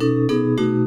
Música